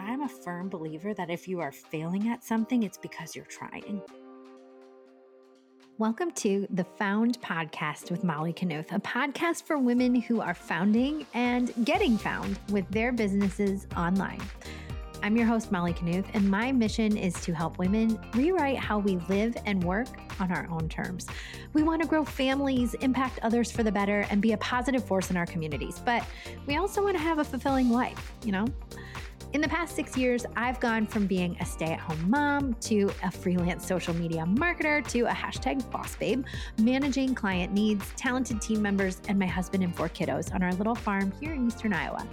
I'm a firm believer that if you are failing at something, it's because you're trying. Welcome to the Found Podcast with Molly Knuth, a podcast for women who are founding and getting found with their businesses online. I'm your host, Molly Knuth, and my mission is to help women rewrite how we live and work on our own terms. We want to grow families, impact others for the better, and be a positive force in our communities. But we also want to have a fulfilling life, you know? In the past six years, I've gone from being a stay at home mom to a freelance social media marketer to a hashtag boss babe, managing client needs, talented team members, and my husband and four kiddos on our little farm here in Eastern Iowa.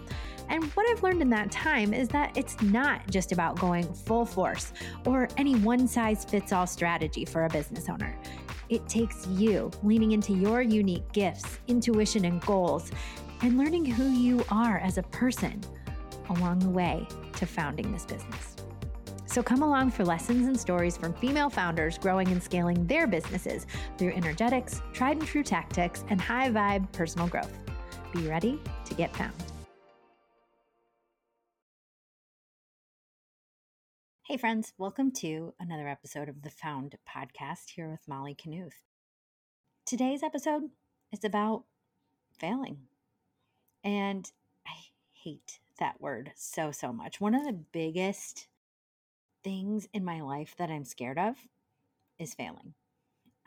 And what I've learned in that time is that it's not just about going full force or any one size fits all strategy for a business owner. It takes you leaning into your unique gifts, intuition, and goals, and learning who you are as a person along the way to founding this business. So come along for lessons and stories from female founders growing and scaling their businesses through energetics, tried and true tactics, and high vibe personal growth. Be ready to get found. Hey, friends, welcome to another episode of the Found podcast here with Molly Knuth. Today's episode is about failing. And I hate that word so, so much. One of the biggest things in my life that I'm scared of is failing.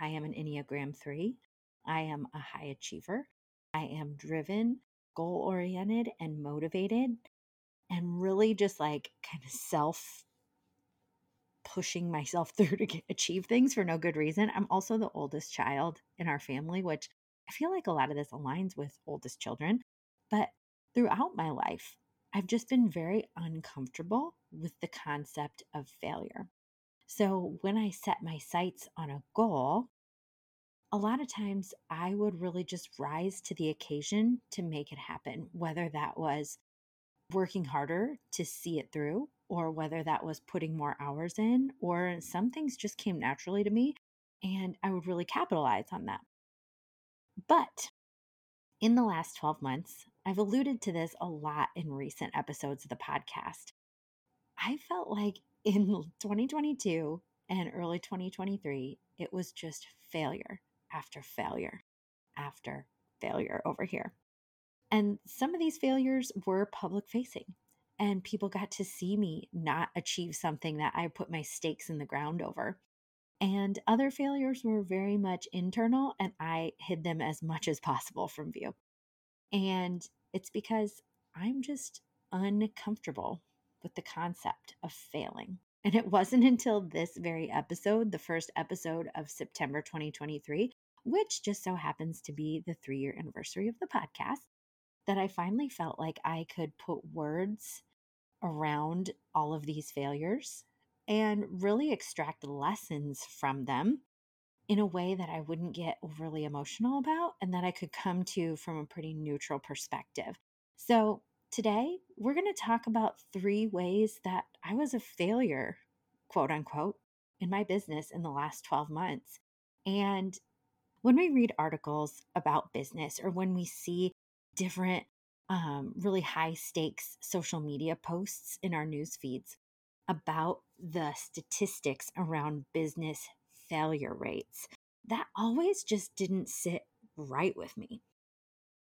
I am an Enneagram 3. I am a high achiever. I am driven, goal oriented, and motivated, and really just like kind of self pushing myself through to get, achieve things for no good reason. I'm also the oldest child in our family, which I feel like a lot of this aligns with oldest children. But throughout my life, I've just been very uncomfortable with the concept of failure. So when I set my sights on a goal, a lot of times I would really just rise to the occasion to make it happen, whether that was working harder to see it through, or whether that was putting more hours in, or some things just came naturally to me and I would really capitalize on that. But in the last 12 months, I've alluded to this a lot in recent episodes of the podcast. I felt like in 2022 and early 2023, it was just failure after failure after failure over here. And some of these failures were public facing, and people got to see me not achieve something that I put my stakes in the ground over. And other failures were very much internal, and I hid them as much as possible from view. And it's because I'm just uncomfortable with the concept of failing. And it wasn't until this very episode, the first episode of September 2023, which just so happens to be the three year anniversary of the podcast, that I finally felt like I could put words around all of these failures and really extract lessons from them in a way that I wouldn't get overly emotional about and that I could come to from a pretty neutral perspective. So, today we're going to talk about three ways that I was a failure, quote unquote, in my business in the last 12 months. And when we read articles about business or when we see different, um, really high stakes social media posts in our news feeds about the statistics around business failure rates. That always just didn't sit right with me.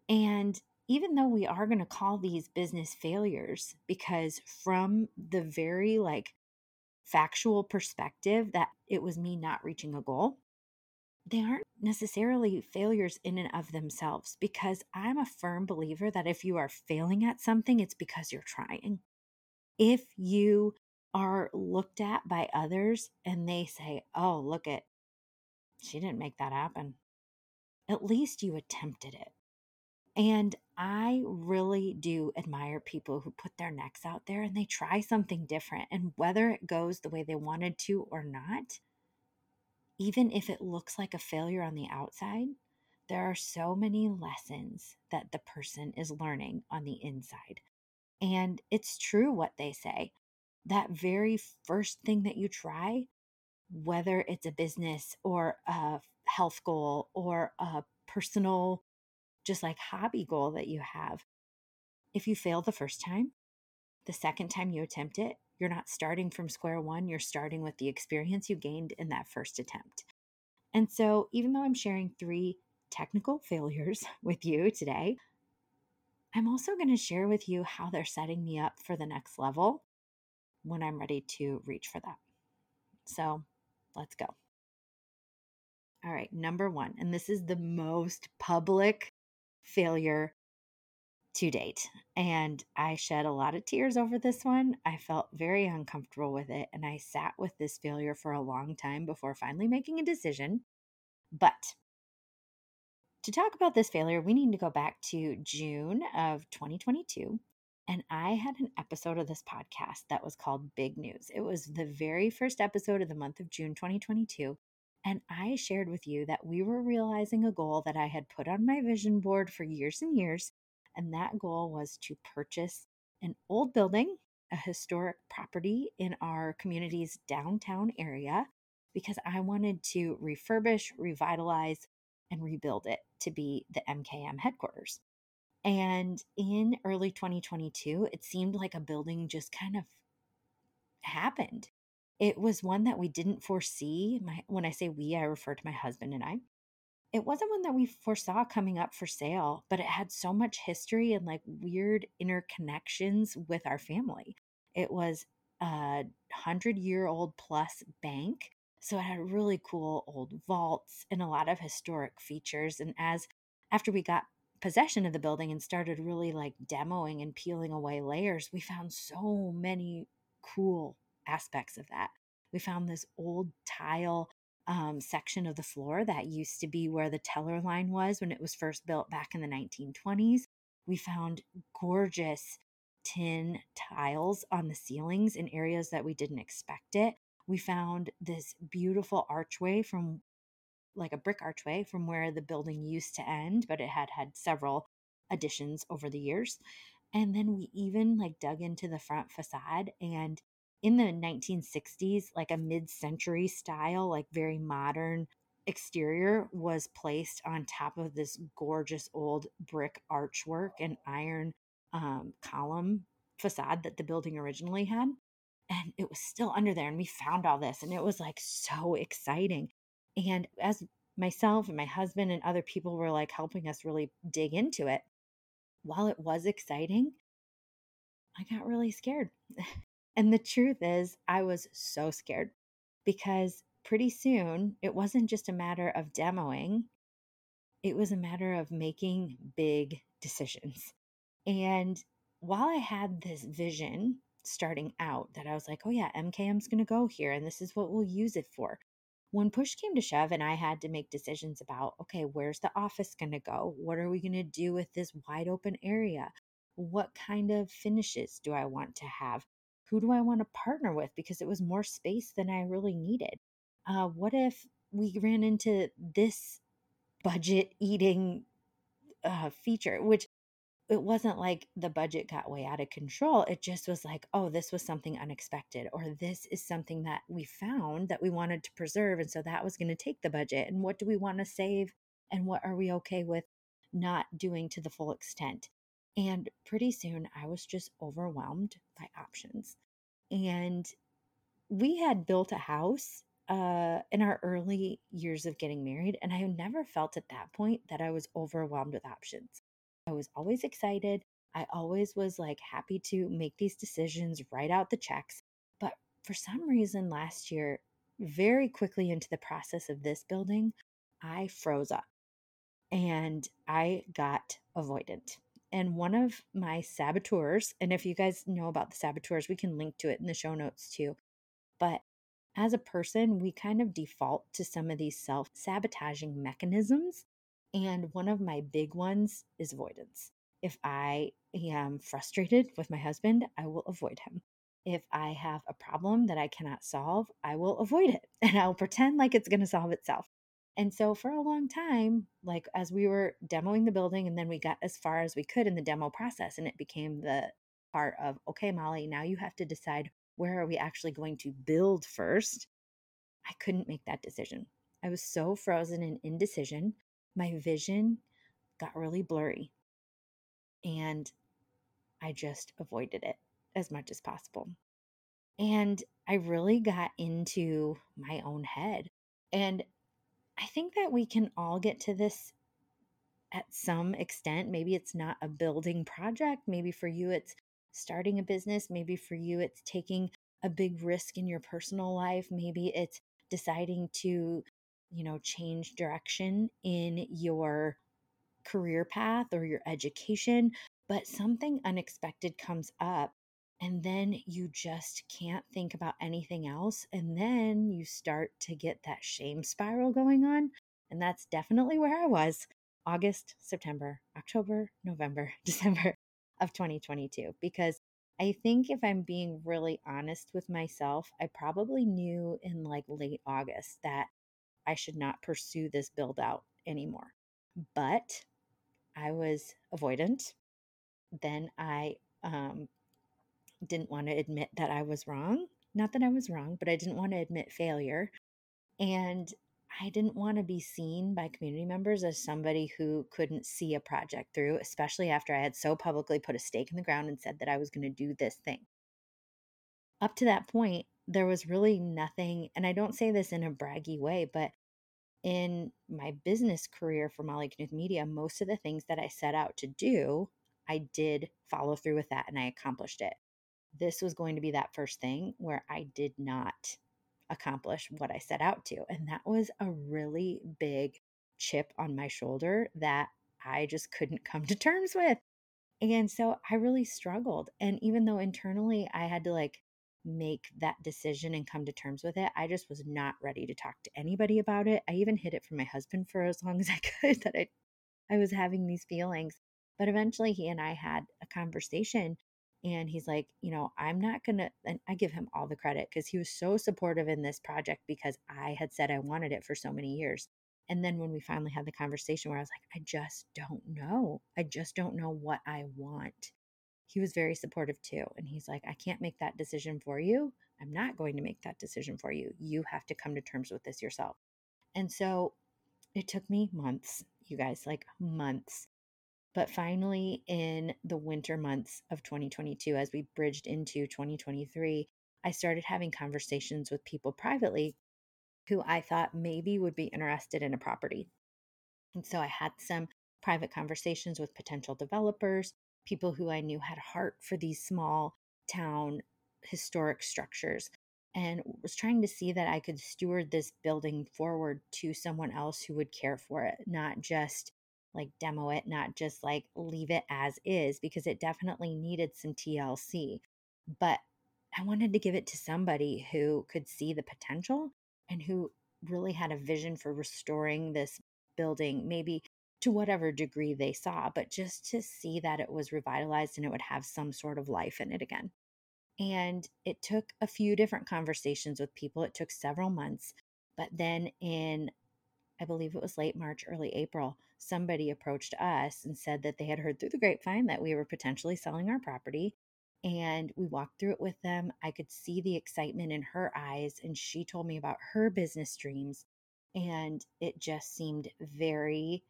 And even though we are going to call these business failures, because from the very like factual perspective that it was me not reaching a goal, they aren't necessarily failures in and of themselves because I'm a firm believer that if you are failing at something, it's because you're trying. If you are looked at by others and they say, oh, look at, she didn't make that happen. At least you attempted it. And I really do admire people who put their necks out there and they try something different. And whether it goes the way they wanted to or not, even if it looks like a failure on the outside, there are so many lessons that the person is learning on the inside. And it's true what they say that very first thing that you try, whether it's a business or a health goal or a personal, just like hobby goal that you have, if you fail the first time, the second time you attempt it, you're not starting from square one, you're starting with the experience you gained in that first attempt. And so, even though I'm sharing three technical failures with you today, I'm also going to share with you how they're setting me up for the next level when I'm ready to reach for that. So, let's go. All right, number one, and this is the most public failure to date. And I shed a lot of tears over this one. I felt very uncomfortable with it. And I sat with this failure for a long time before finally making a decision. But to talk about this failure, we need to go back to June of 2022. And I had an episode of this podcast that was called Big News. It was the very first episode of the month of June 2022. And I shared with you that we were realizing a goal that I had put on my vision board for years and years and that goal was to purchase an old building, a historic property in our community's downtown area, because I wanted to refurbish, revitalize, and rebuild it to be the MKM headquarters. And in early 2022, it seemed like a building just kind of happened. It was one that we didn't foresee. My, when I say we, I refer to my husband and I it wasn't one that we foresaw coming up for sale, but it had so much history and like weird interconnections with our family. It was a hundred year old plus bank. So it had really cool old vaults and a lot of historic features. And as after we got possession of the building and started really like demoing and peeling away layers, we found so many cool aspects of that. We found this old tile um, section of the floor that used to be where the teller line was when it was first built back in the 1920s. We found gorgeous tin tiles on the ceilings in areas that we didn't expect it. We found this beautiful archway from like a brick archway from where the building used to end, but it had had several additions over the years. And then we even like dug into the front facade and in the 1960s, like a mid century style, like very modern exterior was placed on top of this gorgeous old brick archwork and iron um, column facade that the building originally had. And it was still under there. And we found all this, and it was like so exciting. And as myself and my husband and other people were like helping us really dig into it, while it was exciting, I got really scared. And the truth is, I was so scared because pretty soon it wasn't just a matter of demoing, it was a matter of making big decisions. And while I had this vision starting out that I was like, oh yeah, MKM's going to go here and this is what we'll use it for. When push came to shove and I had to make decisions about, okay, where's the office going to go? What are we going to do with this wide open area? What kind of finishes do I want to have? who do I want to partner with? Because it was more space than I really needed. Uh, what if we ran into this budget eating uh, feature, which it wasn't like the budget got way out of control. It just was like, oh, this was something unexpected, or this is something that we found that we wanted to preserve. And so that was going to take the budget. And what do we want to save? And what are we okay with not doing to the full extent? And pretty soon I was just overwhelmed by options. And we had built a house uh, in our early years of getting married. And I never felt at that point that I was overwhelmed with options. I was always excited. I always was like happy to make these decisions, write out the checks. But for some reason last year, very quickly into the process of this building, I froze up and I got avoidant and one of my saboteurs, and if you guys know about the saboteurs, we can link to it in the show notes too. But as a person, we kind of default to some of these self sabotaging mechanisms. And one of my big ones is avoidance. If I am frustrated with my husband, I will avoid him. If I have a problem that I cannot solve, I will avoid it and I'll pretend like it's going to solve itself. And so for a long time, like as we were demoing the building and then we got as far as we could in the demo process and it became the part of, okay, Molly, now you have to decide where are we actually going to build first. I couldn't make that decision. I was so frozen in indecision. My vision got really blurry and I just avoided it. as much as possible. And I really got into my own head. And I think that we can all get to this at some extent. Maybe it's not a building project. Maybe for you, it's starting a business. Maybe for you, it's taking a big risk in your personal life. Maybe it's deciding to, you know, change direction in your career path or your education. But something unexpected comes up and then you just can't think about anything else. And then you start to get that shame spiral going on. And that's definitely where I was August, September, October, November, December of 2022. Because I think if I'm being really honest with myself, I probably knew in like late August that I should not pursue this build out anymore. But I was avoidant. Then I um, didn't want to admit that I was wrong. Not that I was wrong, but I didn't want to admit failure. And I didn't want to be seen by community members as somebody who couldn't see a project through, especially after I had so publicly put a stake in the ground and said that I was going to do this thing. Up to that point, there was really nothing, and I don't say this in a braggy way, but in my business career for Molly Knuth Media, most of the things that I set out to do, I did follow through with that and I accomplished it this was going to be that first thing where I did not accomplish what I set out to. And that was a really big chip on my shoulder that I just couldn't come to terms with. And so I really struggled. And even though internally I had to like make that decision and come to terms with it, I just was not ready to talk to anybody about it. I even hid it from my husband for as long as I could that I I was having these feelings. But eventually he and I had a conversation and he's like you know i'm not gonna and i give him all the credit because he was so supportive in this project because i had said i wanted it for so many years and then when we finally had the conversation where i was like i just don't know i just don't know what i want he was very supportive too and he's like i can't make that decision for you. I'm not going to make that decision for you. You have to come to terms with this yourself. And so it took me months you guys like months. But finally, in the winter months of 2022, as we bridged into 2023, I started having conversations with people privately who I thought maybe would be interested in a property. And so I had some private conversations with potential developers, people who I knew had heart for these small town historic structures, and was trying to see that I could steward this building forward to someone else who would care for it, not just like demo it, not just like leave it as is, because it definitely needed some TLC. But I wanted to give it to somebody who could see the potential and who really had a vision for restoring this building, maybe to whatever degree they saw, but just to see that it was revitalized and it would have some sort of life in it again. And it took a few different conversations with people. It took several months. But then in I believe it was late March, early April, somebody approached us and said that they had heard through the grapevine that we were potentially selling our property. And we walked through it with them. I could see the excitement in her eyes, and she told me about her business dreams. And it just seemed very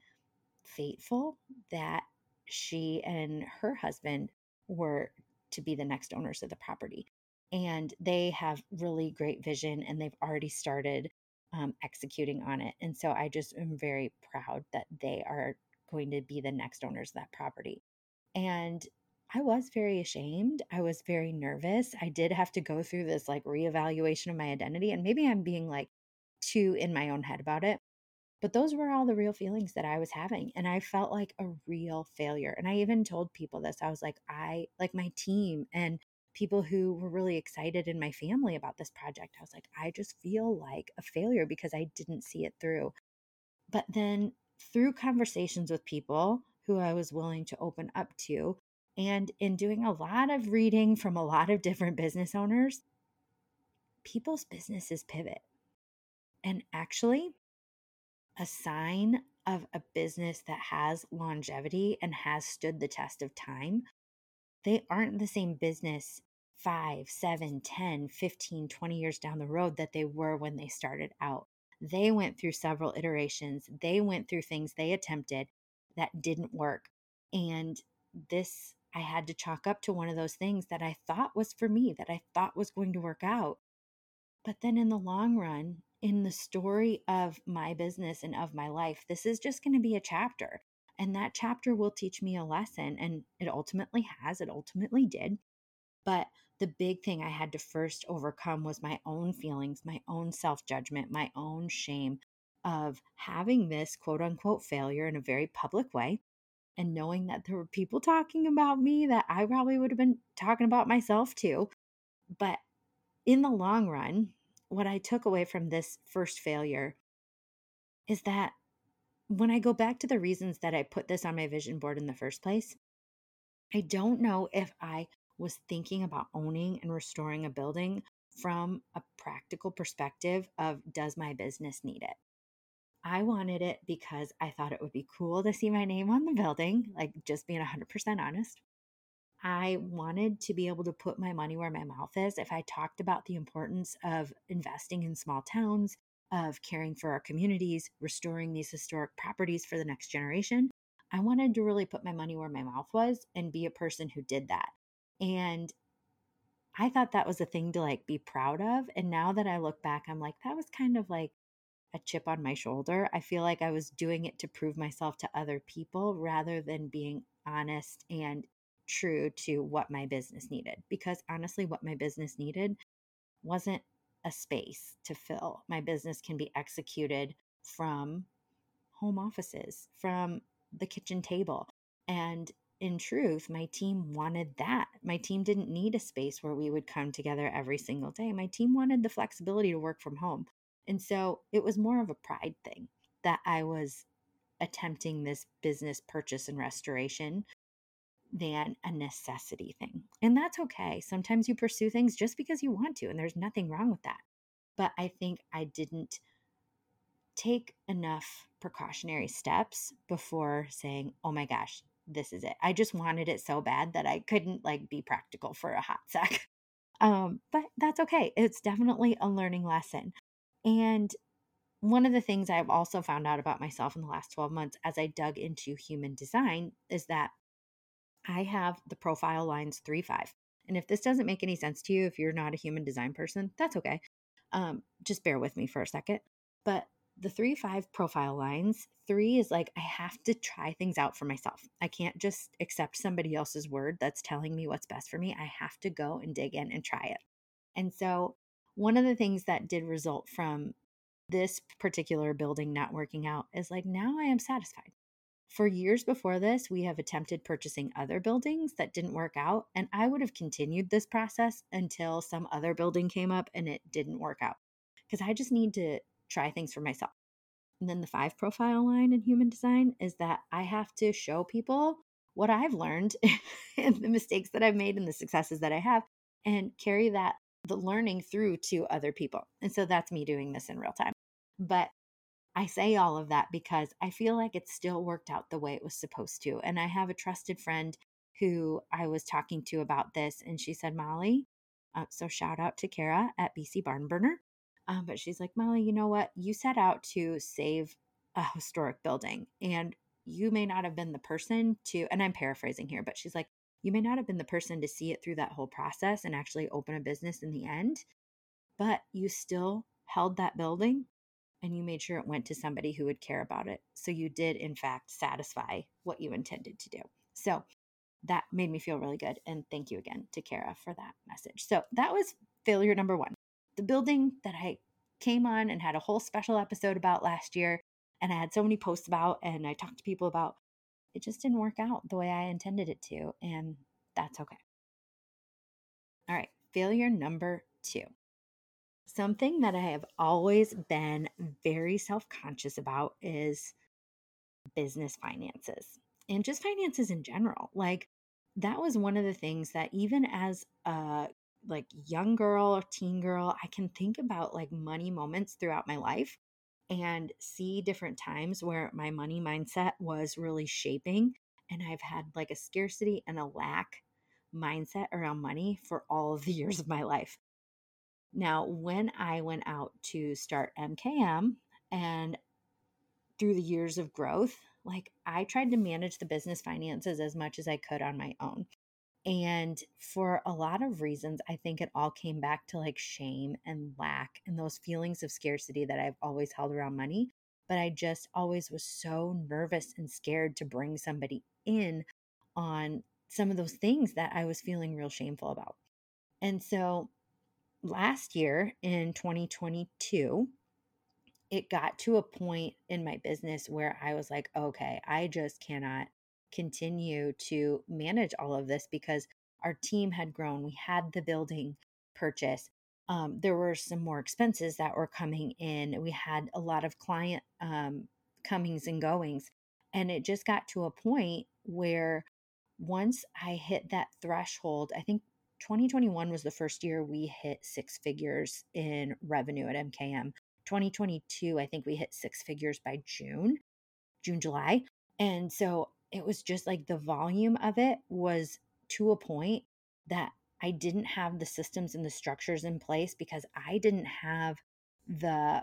fateful that she and her husband were to be the next owners of the property. And they have really great vision and they've already started um, executing on it. And so I just am very proud that they are going to be the next owners of that property. And I was very ashamed. I was very nervous. I did have to go through this like reevaluation of my identity. And maybe I'm being like too in my own head about it. But those were all the real feelings that I was having. And I felt like a real failure. And I even told people this I was like, I like my team and people who were really excited in my family about this project. I was like, I just feel like a failure because I didn't see it through. But then through conversations with people who I was willing to open up to, and in doing a lot of reading from a lot of different business owners, people's businesses pivot. And actually, a sign of a business that has longevity and has stood the test of time they aren't the same business five, seven, 10, 15, 20 years down the road that they were when they started out. They went through several iterations. They went through things they attempted that didn't work. And this I had to chalk up to one of those things that I thought was for me, that I thought was going to work out. But then in the long run, in the story of my business and of my life, this is just going to be a chapter. And that chapter will teach me a lesson. And it ultimately has, it ultimately did. But the big thing I had to first overcome was my own feelings, my own self judgment, my own shame of having this quote unquote failure in a very public way and knowing that there were people talking about me that I probably would have been talking about myself too. But in the long run, what I took away from this first failure is that when I go back to the reasons that I put this on my vision board in the first place, I don't know if I was thinking about owning and restoring a building from a practical perspective of does my business need it? I wanted it because I thought it would be cool to see my name on the building, like just being 100% honest. I wanted to be able to put my money where my mouth is. If I talked about the importance of investing in small towns, of caring for our communities, restoring these historic properties for the next generation, I wanted to really put my money where my mouth was and be a person who did that. And I thought that was a thing to like be proud of. And now that I look back, I'm like, that was kind of like a chip on my shoulder. I feel like I was doing it to prove myself to other people rather than being honest and true to what my business needed. Because honestly, what my business needed wasn't a space to fill. My business can be executed from home offices, from the kitchen table. And in truth, my team wanted that. My team didn't need a space where we would come together every single day. My team wanted the flexibility to work from home. And so it was more of a pride thing that I was attempting this business purchase and restoration than a necessity thing. And that's okay. Sometimes you pursue things just because you want to, and there's nothing wrong with that. But I think I didn't take enough precautionary steps before saying, oh my gosh, this is it. I just wanted it so bad that I couldn't like be practical for a hot sec. Um, but that's okay. It's definitely a learning lesson. And one of the things I've also found out about myself in the last 12 months as I dug into human design is that I have the profile lines 3 5. And if this doesn't make any sense to you, if you're not a human design person, that's okay. Um, just bear with me for a second. But the 3 5 profile lines, three is like I have to try things out for myself. I can't just accept somebody else's word that's telling me what's best for me. I have to go and dig in and try it. And so one of the things that did result from this particular building not working out is like now I am satisfied. For years before this, we have attempted purchasing other buildings that didn't work out, and I would have continued this process until some other building came up and it didn't work out because I just need to try things for myself. And then the five profile line in human design is that I have to show people what I've learned and the mistakes that I've made and the successes that I have and carry that the learning through to other people. And so that's me doing this in real time. But I say all of that because I feel like it still worked out the way it was supposed to. And I have a trusted friend who I was talking to about this, and she said, Molly, uh, so shout out to Kara at BC Barn Burner. Um, but she's like, Molly, you know what? You set out to save a historic building, and you may not have been the person to, and I'm paraphrasing here, but she's like, you may not have been the person to see it through that whole process and actually open a business in the end, but you still held that building and you made sure it went to somebody who would care about it. So you did, in fact, satisfy what you intended to do. So that made me feel really good. And thank you again to Kara for that message. So that was failure number one. The building that I came on and had a whole special episode about last year, and I had so many posts about, and I talked to people about it just didn't work out the way I intended it to, and that's okay. All right, failure number two. Something that I have always been very self conscious about is business finances and just finances in general. Like, that was one of the things that even as a like young girl or teen girl, I can think about like money moments throughout my life and see different times where my money mindset was really shaping. And I've had like a scarcity and a lack mindset around money for all of the years of my life. Now, when I went out to start MKM and through the years of growth, like I tried to manage the business finances as much as I could on my own. And for a lot of reasons, I think it all came back to like shame and lack and those feelings of scarcity that I've always held around money. But I just always was so nervous and scared to bring somebody in on some of those things that I was feeling real shameful about. And so last year in 2022, it got to a point in my business where I was like, okay, I just cannot continue to manage all of this because our team had grown. We had the building purchase. Um, there were some more expenses that were coming in. We had a lot of client um, comings and goings. And it just got to a point where once I hit that threshold, I think 2021 was the first year we hit six figures in revenue at MKM. 2022, I think we hit six figures by June, June, July. And so it was just like the volume of it was to a point that I didn't have the systems and the structures in place because I didn't have the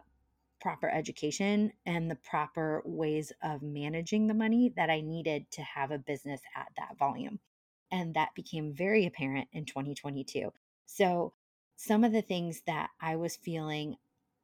proper education and the proper ways of managing the money that I needed to have a business at that volume. And that became very apparent in 2022. So, some of the things that I was feeling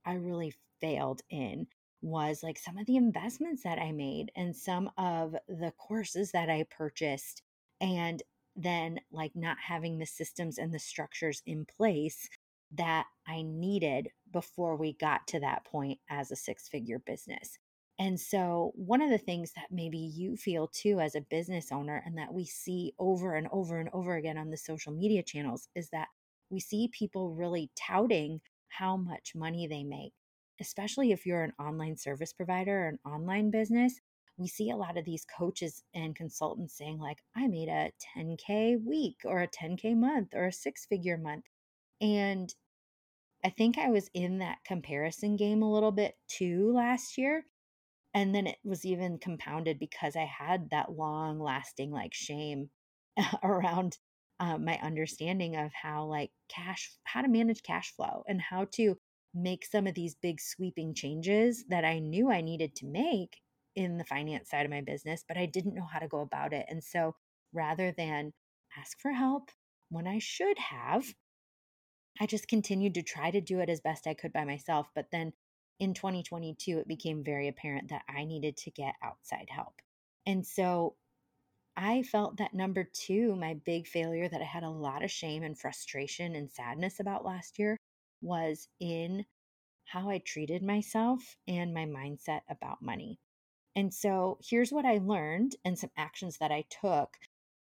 I really failed in was like some of the investments that I made and some of the courses that I purchased, and then like not having the systems and the structures in place that I needed before we got to that point as a six figure business. And so, one of the things that maybe you feel too as a business owner, and that we see over and over and over again on the social media channels, is that we see people really touting how much money they make, especially if you're an online service provider or an online business. We see a lot of these coaches and consultants saying, like, I made a 10K week or a 10K month or a six figure month. And I think I was in that comparison game a little bit too last year. And then it was even compounded because I had that long lasting like shame around uh, my understanding of how like cash, how to manage cash flow and how to make some of these big sweeping changes that I knew I needed to make in the finance side of my business, but I didn't know how to go about it. And so rather than ask for help when I should have, I just continued to try to do it as best I could by myself. But then in 2022, it became very apparent that I needed to get outside help. And so I felt that number two, my big failure that I had a lot of shame and frustration and sadness about last year was in how I treated myself and my mindset about money. And so here's what I learned and some actions that I took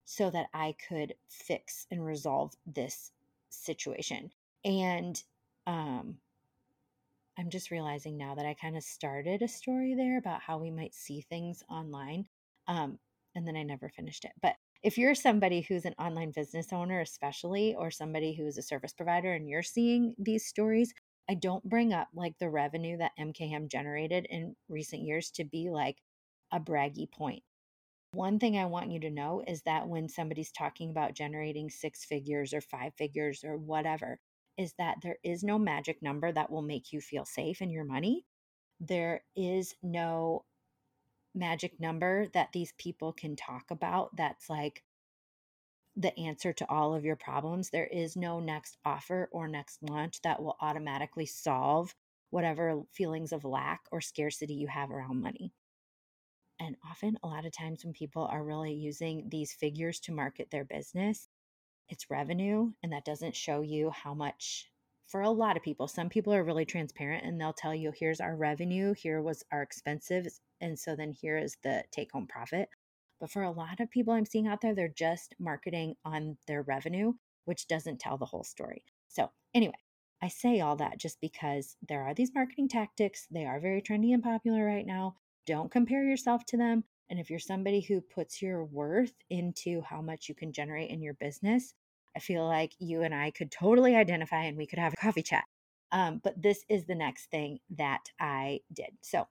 so that I could fix and resolve this situation. And um, I'm just realizing now that I kind of started a story there about how we might see things online. Um, and then I never finished it. But if you're somebody who's an online business owner, especially, or somebody who's a service provider and you're seeing these stories, I don't bring up like the revenue that MKM generated in recent years to be like a braggy point. One thing I want you to know is that when somebody's talking about generating six figures or five figures or whatever, is that there is no magic number that will make you feel safe in your money. There is no magic number that these people can talk about that's like the answer to all of your problems. There is no next offer or next launch that will automatically solve whatever feelings of lack or scarcity you have around money. And often, a lot of times, when people are really using these figures to market their business, it's revenue, and that doesn't show you how much for a lot of people. Some people are really transparent and they'll tell you, here's our revenue, here was our expenses, and so then here is the take home profit. But for a lot of people I'm seeing out there, they're just marketing on their revenue, which doesn't tell the whole story. So, anyway, I say all that just because there are these marketing tactics. They are very trendy and popular right now. Don't compare yourself to them. And if you're somebody who puts your worth into how much you can generate in your business, I feel like you and I could totally identify and we could have a coffee chat. Um, but this is the next thing that I did. So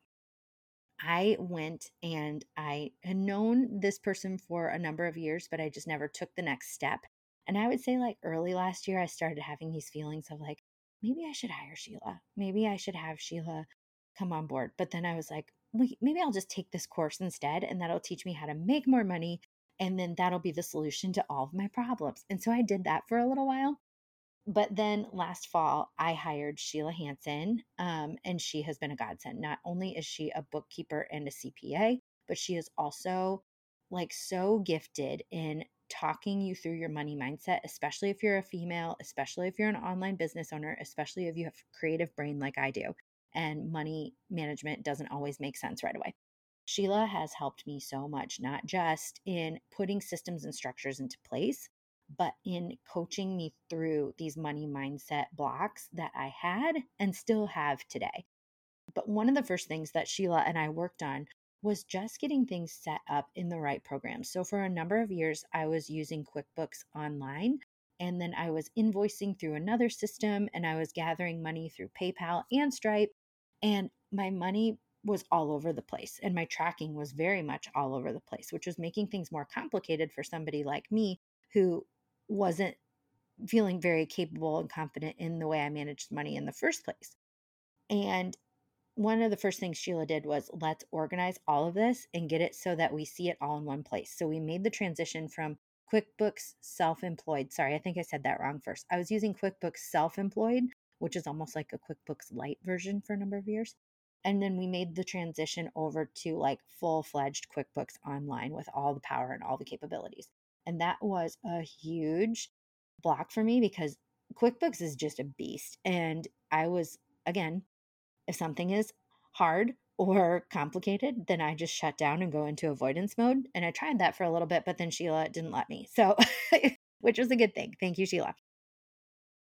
I went and I had known this person for a number of years, but I just never took the next step. And I would say, like early last year, I started having these feelings of like, maybe I should hire Sheila. Maybe I should have Sheila come on board. But then I was like, maybe I'll just take this course instead, and that'll teach me how to make more money And then that'll be the solution to all of my problems. And so I did that for a little while. But then last fall, I hired Sheila Hanson, um, and she has been a godsend. Not only is she a bookkeeper and a CPA, but she is also like so gifted in talking you through your money mindset, especially if you're a female, especially if you're an online business owner, especially if you have creative brain like I do, and money management doesn't always make sense right away. Sheila has helped me so much, not just in putting systems and structures into place, but in coaching me through these money mindset blocks that I had and still have today. But one of the first things that Sheila and I worked on was just getting things set up in the right program. So for a number of years, I was using QuickBooks Online. And then I was invoicing through another system and I was gathering money through PayPal and Stripe. And my money was all over the place. And my tracking was very much all over the place, which was making things more complicated for somebody like me who wasn't feeling very capable and confident in the way I managed money in the first place. And one of the first things Sheila did was let's organize all of this and get it so that we see it all in one place. So we made the transition from QuickBooks Self Employed. Sorry, I think I said that wrong first. I was using QuickBooks Self Employed, which is almost like a QuickBooks Lite version for a number of years. And then we made the transition over to like full fledged QuickBooks Online with all the power and all the capabilities. And that was a huge block for me because QuickBooks is just a beast. And I was, again, if something is hard or complicated, then I just shut down and go into avoidance mode. And I tried that for a little bit, but then Sheila didn't let me. So, which was a good thing. Thank you, Sheila.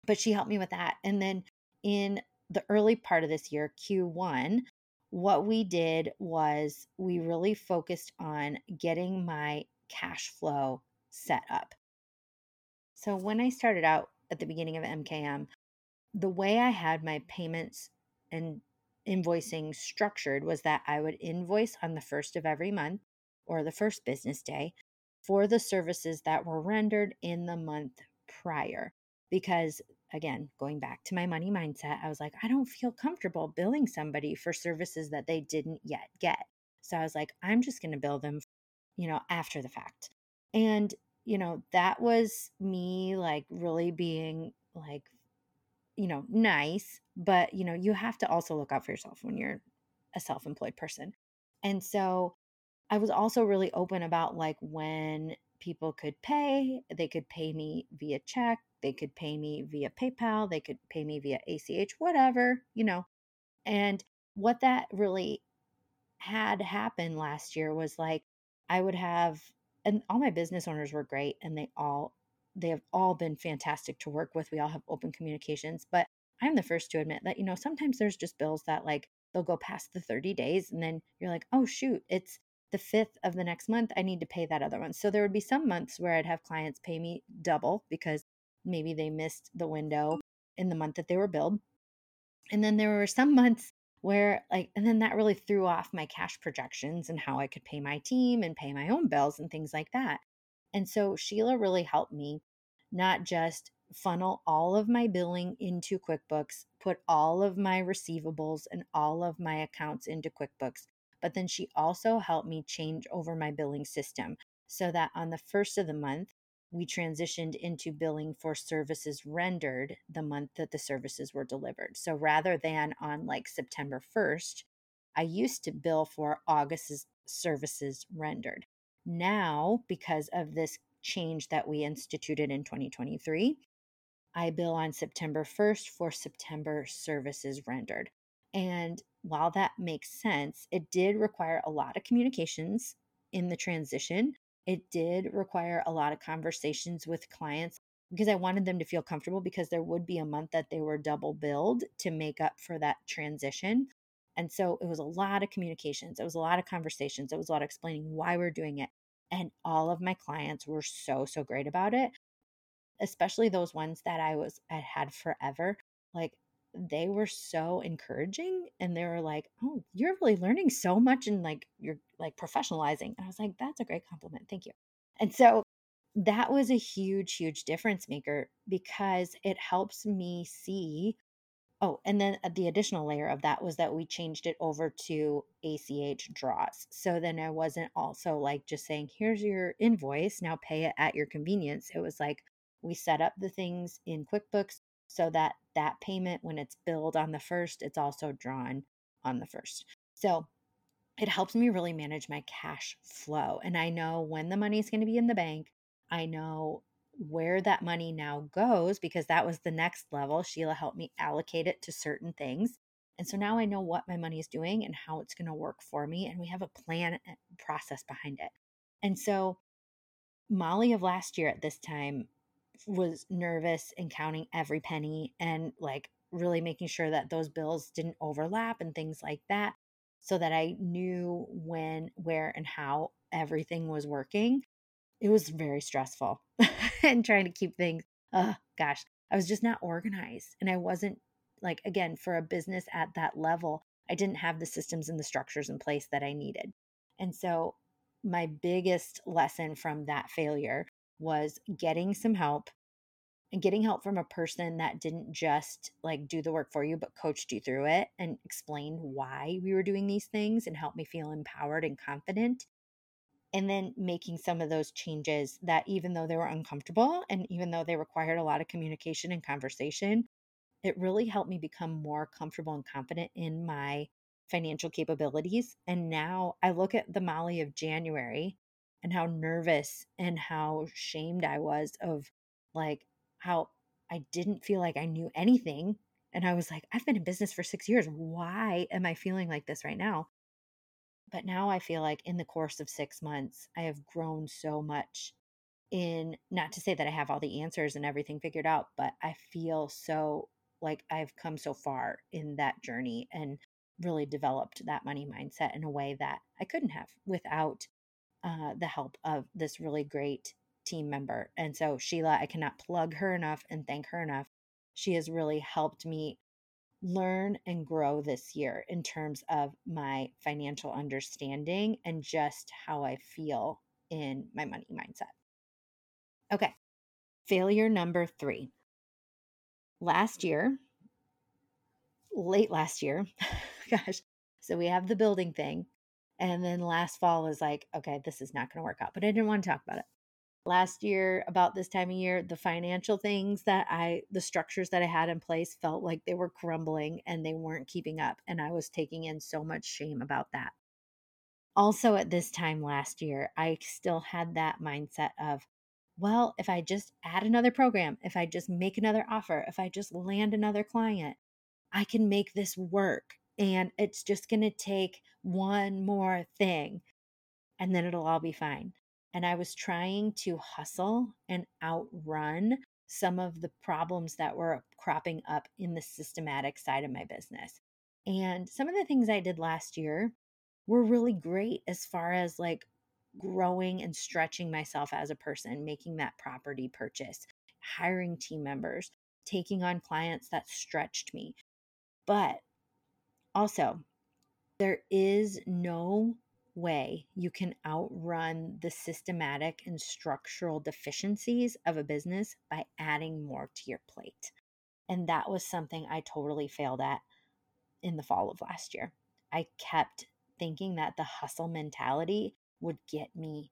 But she helped me with that. And then in the early part of this year, Q1, what we did was we really focused on getting my cash flow set up. So when I started out at the beginning of MKM, the way I had my payments and invoicing structured was that I would invoice on the first of every month or the first business day for the services that were rendered in the month prior. Because again, going back to my money mindset, I was like, I don't feel comfortable billing somebody for services that they didn't yet get. So I was like, I'm just going to bill them, you know, after the fact. And, you know, that was me like really being like you know, nice, but you know, you have to also look out for yourself when you're a self-employed person. And so I was also really open about like when people could pay, they could pay me via check, they could pay me via PayPal, they could pay me via ACH, whatever, you know. And what that really had happened last year was like I would have and all my business owners were great and they all they have all been fantastic to work with. We all have open communications, but I'm the first to admit that, you know, sometimes there's just bills that like they'll go past the 30 days and then you're like, oh, shoot, it's the fifth of the next month. I need to pay that other one. So there would be some months where I'd have clients pay me double because maybe they missed the window in the month that they were billed. And then there were some months where like and then that really threw off my cash projections and how I could pay my team and pay my own bills and things like that. And so Sheila really helped me not just funnel all of my billing into QuickBooks, put all of my receivables and all of my accounts into QuickBooks, but then she also helped me change over my billing system so that on the first of the month, we transitioned into billing for services rendered the month that the services were delivered. So rather than on like September 1st, I used to bill for August's services rendered. Now, because of this change that we instituted in 2023, I bill on September 1st for September services rendered. And while that makes sense, it did require a lot of communications in the transition. It did require a lot of conversations with clients because I wanted them to feel comfortable because there would be a month that they were double billed to make up for that transition. And so it was a lot of communications. It was a lot of conversations. It was a lot of explaining why we're doing it. And all of my clients were so, so great about it, especially those ones that I was, I had forever. Like they were so encouraging and they were like, Oh, you're really learning so much and like you're like professionalizing. And I was like, That's a great compliment. Thank you. And so that was a huge, huge difference maker because it helps me see Oh, and then uh, the additional layer of that was that we changed it over to ACH draws. So then I wasn't also like just saying, here's your invoice, now pay it at your convenience. It was like we set up the things in QuickBooks so that that payment, when it's billed on the first, it's also drawn on the first. So it helps me really manage my cash flow. And I know when the money is going to be in the bank. I know where that money now goes because that was the next level. Sheila helped me allocate it to certain things. And so now I know what my money is doing and how it's going to work for me. And we have a plan and process behind it. And so Molly of last year at this time was nervous and counting every penny and like really making sure that those bills didn't overlap and things like that so that I knew when, where, and how everything was working. It was very stressful and trying to keep things, oh gosh, I was just not organized. And I wasn't like, again, for a business at that level, I didn't have the systems and the structures in place that I needed. And so, my biggest lesson from that failure was getting some help and getting help from a person that didn't just like do the work for you, but coached you through it and explained why we were doing these things and helped me feel empowered and confident. And then making some of those changes that, even though they were uncomfortable and even though they required a lot of communication and conversation, it really helped me become more comfortable and confident in my financial capabilities. And now I look at the Molly of January and how nervous and how shamed I was of like how I didn't feel like I knew anything. And I was like, I've been in business for six years. Why am I feeling like this right now? But now I feel like in the course of six months, I have grown so much in not to say that I have all the answers and everything figured out, but I feel so like I've come so far in that journey and really developed that money mindset in a way that I couldn't have without uh, the help of this really great team member. And so, Sheila, I cannot plug her enough and thank her enough. She has really helped me learn and grow this year in terms of my financial understanding and just how I feel in my money mindset. Okay, failure number three. Last year, late last year, gosh, so we have the building thing. And then last fall was like, okay, this is not going to work out, but I didn't want to talk about it last year about this time of year the financial things that i the structures that i had in place felt like they were crumbling and they weren't keeping up and i was taking in so much shame about that. Also at this time last year i still had that mindset of well if i just add another program if i just make another offer if i just land another client i can make this work and it's just going to take one more thing and then it'll all be fine and I was trying to hustle and outrun some of the problems that were cropping up in the systematic side of my business. And some of the things I did last year were really great as far as like growing and stretching myself as a person, making that property purchase, hiring team members, taking on clients that stretched me. But also, there is no way you can outrun the systematic and structural deficiencies of a business by adding more to your plate. And that was something I totally failed at in the fall of last year. I kept thinking that the hustle mentality would get me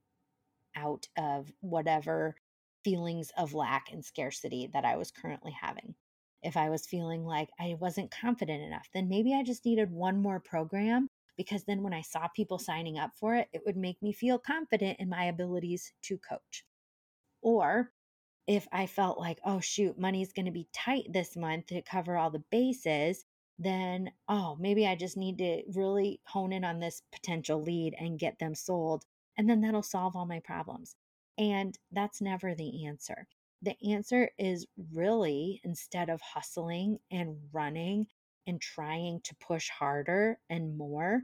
out of whatever feelings of lack and scarcity that I was currently having. If I was feeling like I wasn't confident enough, then maybe I just needed one more program because then when I saw people signing up for it, it would make me feel confident in my abilities to coach. Or if I felt like, oh, shoot, money's going to be tight this month to cover all the bases, then, oh, maybe I just need to really hone in on this potential lead and get them sold. And then that'll solve all my problems. And that's never the answer. The answer is really instead of hustling and running and trying to push harder and more.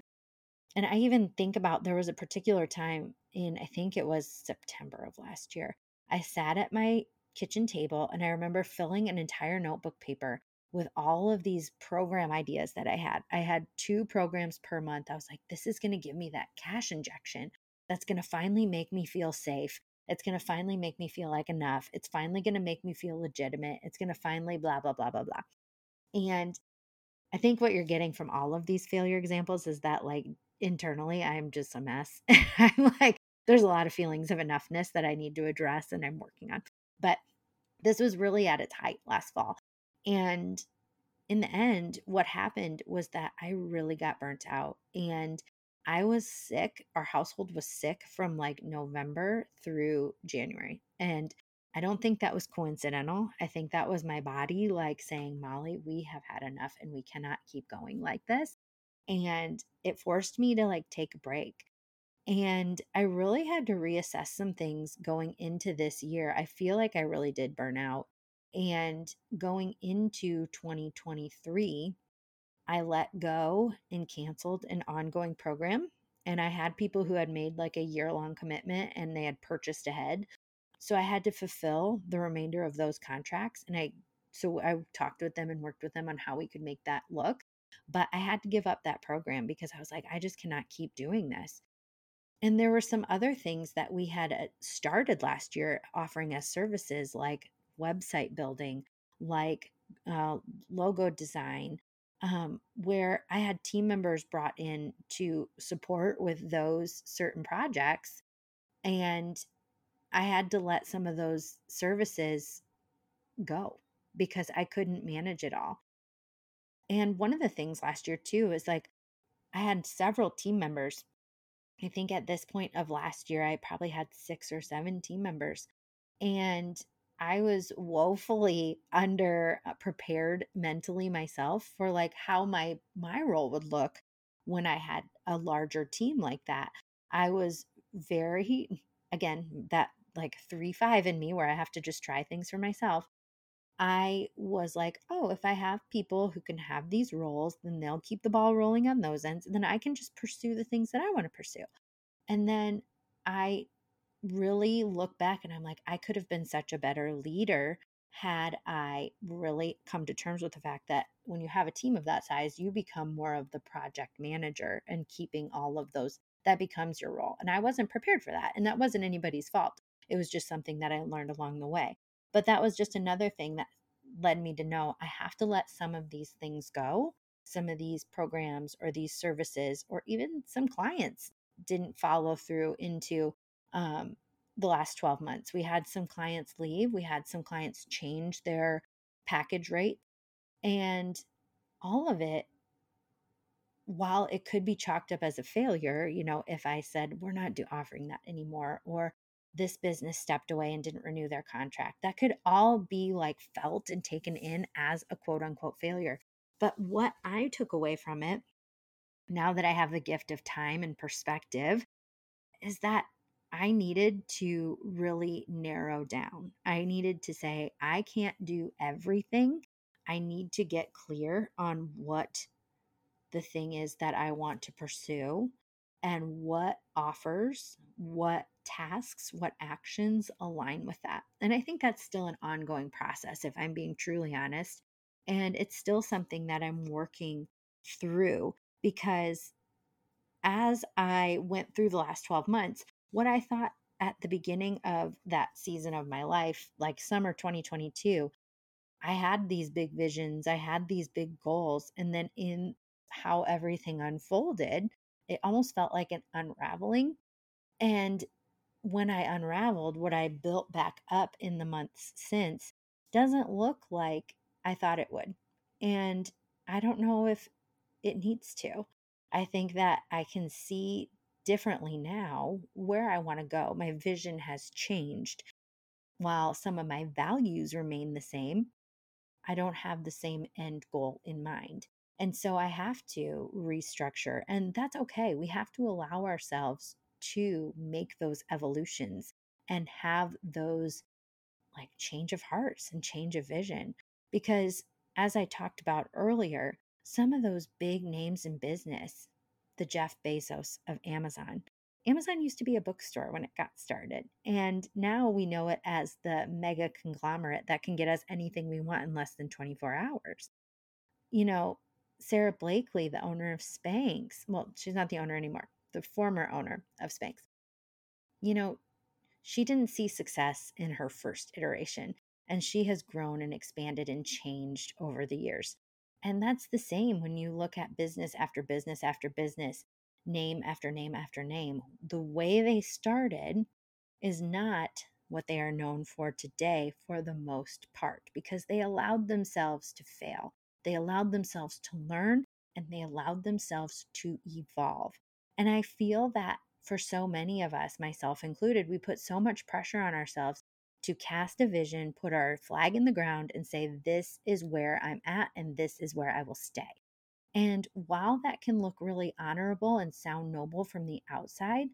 And I even think about there was a particular time in, I think it was September of last year. I sat at my kitchen table and I remember filling an entire notebook paper with all of these program ideas that I had. I had two programs per month. I was like, this is going to give me that cash injection that's going to finally make me feel safe. It's going to finally make me feel like enough. It's finally going to make me feel legitimate. It's going to finally blah, blah, blah, blah, blah. And I think what you're getting from all of these failure examples is that, like, internally, I'm just a mess. I'm like, there's a lot of feelings of enoughness that I need to address and I'm working on. But this was really at its height last fall. And in the end, what happened was that I really got burnt out and I was sick. Our household was sick from like November through January. And I don't think that was coincidental. I think that was my body like saying, Molly, we have had enough and we cannot keep going like this. And it forced me to like take a break. And I really had to reassess some things going into this year. I feel like I really did burn out. And going into 2023, I let go and canceled an ongoing program. And I had people who had made like a year long commitment and they had purchased ahead. So I had to fulfill the remainder of those contracts. And I, so I talked with them and worked with them on how we could make that look. But I had to give up that program because I was like, I just cannot keep doing this. And there were some other things that we had uh, started last year offering as services like website building, like uh, logo design, um, where I had team members brought in to support with those certain projects. And I had to let some of those services go because I couldn't manage it all. And one of the things last year, too, is like I had several team members I think at this point of last year, I probably had six or seven team members. And I was woefully under uh, prepared mentally myself for like how my my role would look when I had a larger team like that. I was very again that like 3 5 in me where I have to just try things for myself. I was like, oh, if I have people who can have these roles, then they'll keep the ball rolling on those ends. And then I can just pursue the things that I want to pursue. And then I really look back and I'm like, I could have been such a better leader had I really come to terms with the fact that when you have a team of that size, you become more of the project manager and keeping all of those, that becomes your role. And I wasn't prepared for that. And that wasn't anybody's fault. It was just something that I learned along the way. But that was just another thing that led me to know I have to let some of these things go, some of these programs or these services, or even some clients didn't follow through into um, the last 12 months. We had some clients leave, we had some clients change their package rate, and all of it while it could be chalked up as a failure, you know, if I said, we're not do- offering that anymore, or this business stepped away and didn't renew their contract. That could all be like felt and taken in as a quote unquote failure. But what I took away from it, now that I have the gift of time and perspective, is that I needed to really narrow down. I needed to say, I can't do everything. I need to get clear on what the thing is that I want to pursue and what offers, what tasks, what actions align with that. And I think that's still an ongoing process, if I'm being truly honest. And it's still something that I'm working through because as I went through the last 12 months, what I thought at the beginning of that season of my life, like summer 2022, I had these big visions, I had these big goals. And then in how everything unfolded, it almost felt like an unraveling. And when I unraveled, what I built back up in the months since doesn't look like I thought it would. And I don't know if it needs to. I think that I can see differently now where I want to go. My vision has changed. While some of my values remain the same, I don't have the same end goal in mind. And so I have to restructure, and that's okay. We have to allow ourselves to make those evolutions and have those like change of hearts and change of vision. Because as I talked about earlier, some of those big names in business, the Jeff Bezos of Amazon, Amazon used to be a bookstore when it got started. And now we know it as the mega conglomerate that can get us anything we want in less than 24 hours. You know, Sara Blakely, the owner of Spanx, well, she's not the owner anymore, the former owner of Spanx, you know, she didn't see success in her first iteration, and she has grown and expanded and changed over the years. And that's the same when you look at business after business after business, name after name after name. The way they started is not what they are known for today for the most part because they allowed themselves to fail. They allowed themselves to learn and they allowed themselves to evolve. And I feel that for so many of us, myself included, we put so much pressure on ourselves to cast a vision, put our flag in the ground, and say, This is where I'm at, and this is where I will stay. And while that can look really honorable and sound noble from the outside,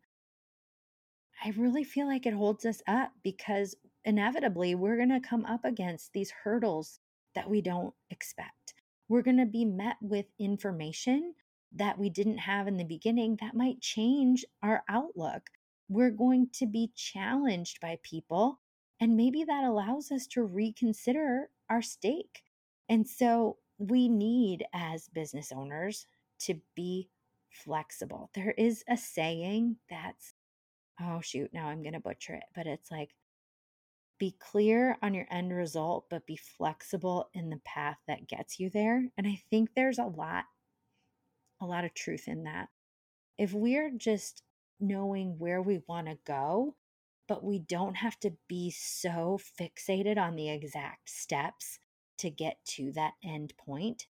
I really feel like it holds us up because inevitably we're going to come up against these hurdles that we don't expect. We're going to be met with information that we didn't have in the beginning that might change our outlook. We're going to be challenged by people, and maybe that allows us to reconsider our stake. And so we need, as business owners, to be flexible. There is a saying that's, oh, shoot, now I'm going to butcher it, but it's like, be clear on your end result, but be flexible in the path that gets you there. And I think there's a lot a lot of truth in that. If we're just knowing where we want to go, but we don't have to be so fixated on the exact steps to get to that end point,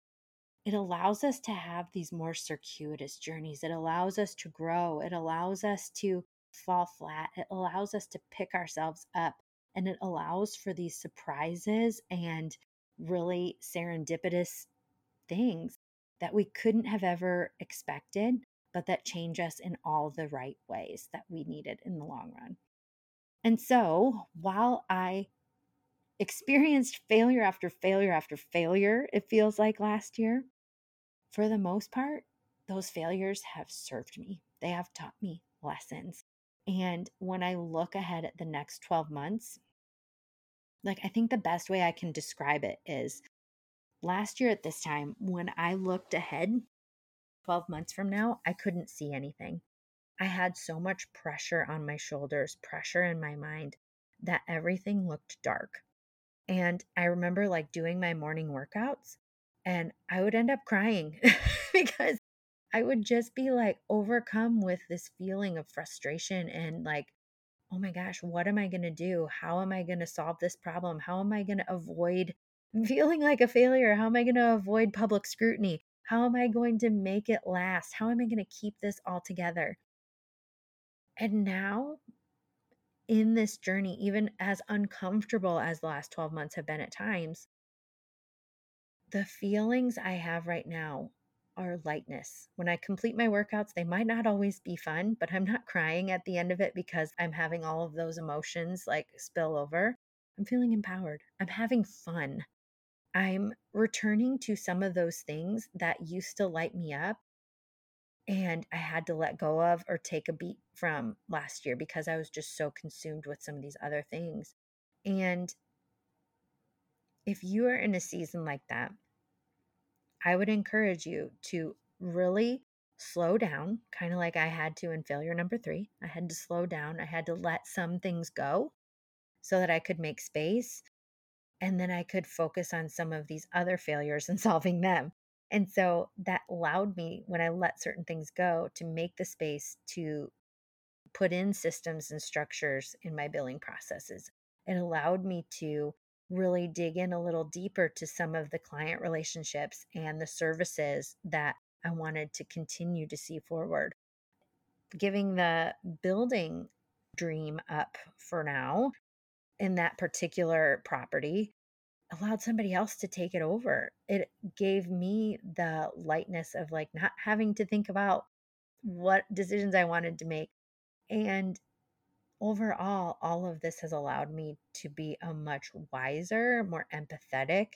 it allows us to have these more circuitous journeys. It allows us to grow. It allows us to fall flat. It allows us to pick ourselves up. And it allows for these surprises and really serendipitous things that we couldn't have ever expected, but that change us in all the right ways that we needed in the long run. And so while I experienced failure after failure after failure, it feels like last year, for the most part, those failures have served me. They have taught me lessons. And when I look ahead at the next 12 months, like I think the best way I can describe it is last year at this time, when I looked ahead 12 months from now, I couldn't see anything. I had so much pressure on my shoulders, pressure in my mind, that everything looked dark. And I remember like doing my morning workouts and I would end up crying because I would just be like overcome with this feeling of frustration and like, oh my gosh, what am I going to do? How am I going to solve this problem? How am I going to avoid feeling like a failure. How am I going to avoid public scrutiny? How am I going to make it last? How am I going to keep this all together? And now, in this journey, even as uncomfortable as the last 12 months have been at times, the feelings I have right now are lightness. When I complete my workouts, they might not always be fun, but I'm not crying at the end of it because I'm having all of those emotions like spill over. I'm feeling empowered. I'm having fun. I'm returning to some of those things that used to light me up and I had to let go of or take a beat from last year because I was just so consumed with some of these other things. And if you are in a season like that, I would encourage you to really slow down, kind of like I had to in failure number three. I had to slow down, I had to let some things go so that I could make space and then I could focus on some of these other failures and solving them. And so that allowed me, when I let certain things go, to make the space to put in systems and structures in my billing processes. It allowed me to really dig in a little deeper to some of the client relationships and the services that I wanted to continue to see forward. Giving the building dream up for now in that particular property allowed somebody else to take it over. It gave me the lightness of like not having to think about what decisions I wanted to make. And overall, all of this has allowed me to be a much wiser, more empathetic,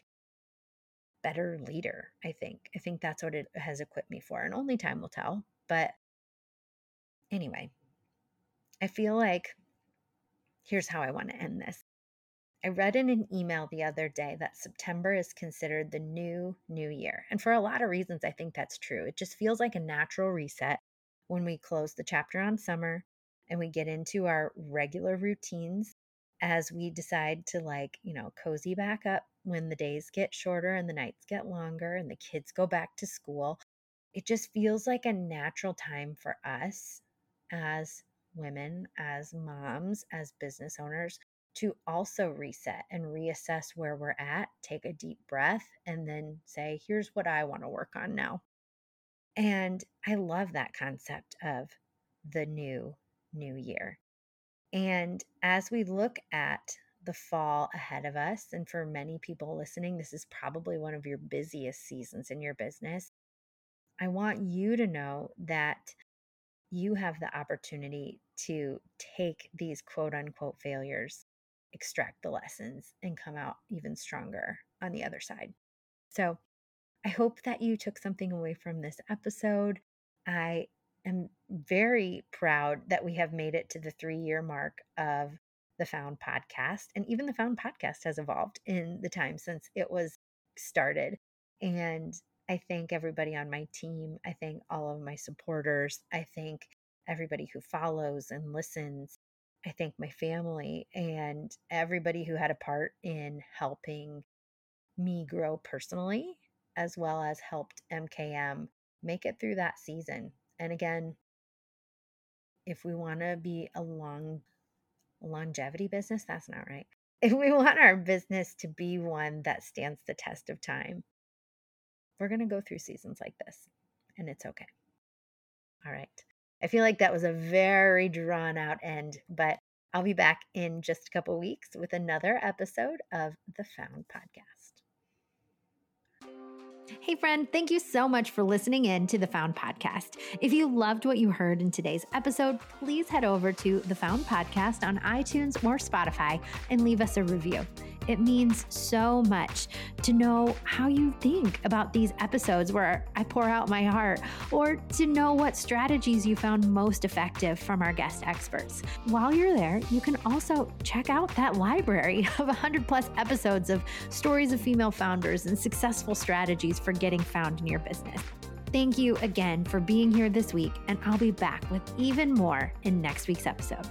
better leader, I think. I think that's what it has equipped me for. And only time will tell. But anyway, I feel like Here's how I want to end this. I read in an email the other day that September is considered the new new year. And for a lot of reasons, I think that's true. It just feels like a natural reset when we close the chapter on summer and we get into our regular routines as we decide to, like, you know, cozy back up when the days get shorter and the nights get longer and the kids go back to school, it just feels like a natural time for us as women, as moms, as business owners to also reset and reassess where we're at, take a deep breath, and then say, here's what I want to work on now. And I love that concept of the new, new year. And as we look at the fall ahead of us, and for many people listening, this is probably one of your busiest seasons in your business. I want you to know that you have the opportunity to take these quote unquote failures, extract the lessons, and come out even stronger on the other side. So I hope that you took something away from this episode. I am very proud that we have made it to the three year mark of the Found podcast. And even the Found podcast has evolved in the time since it was started. And I thank everybody on my team. I thank all of my supporters. I thank everybody who follows and listens. I thank my family and everybody who had a part in helping me grow personally, as well as helped MKM make it through that season. And again, if we want to be a long longevity business, that's not right. If we want our business to be one that stands the test of time, we're going to go through seasons like this, and it's okay. All right. I feel like that was a very drawn out end, but I'll be back in just a couple weeks with another episode of the Found Podcast. Hey, friend, thank you so much for listening in to the Found Podcast. If you loved what you heard in today's episode, please head over to the Found Podcast on iTunes or Spotify and leave us a review. It means so much to know how you think about these episodes where I pour out my heart, or to know what strategies you found most effective from our guest experts. While you're there, you can also check out that library of 100 plus episodes of stories of female founders and successful strategies for getting found in your business. Thank you again for being here this week, and I'll be back with even more in next week's episode.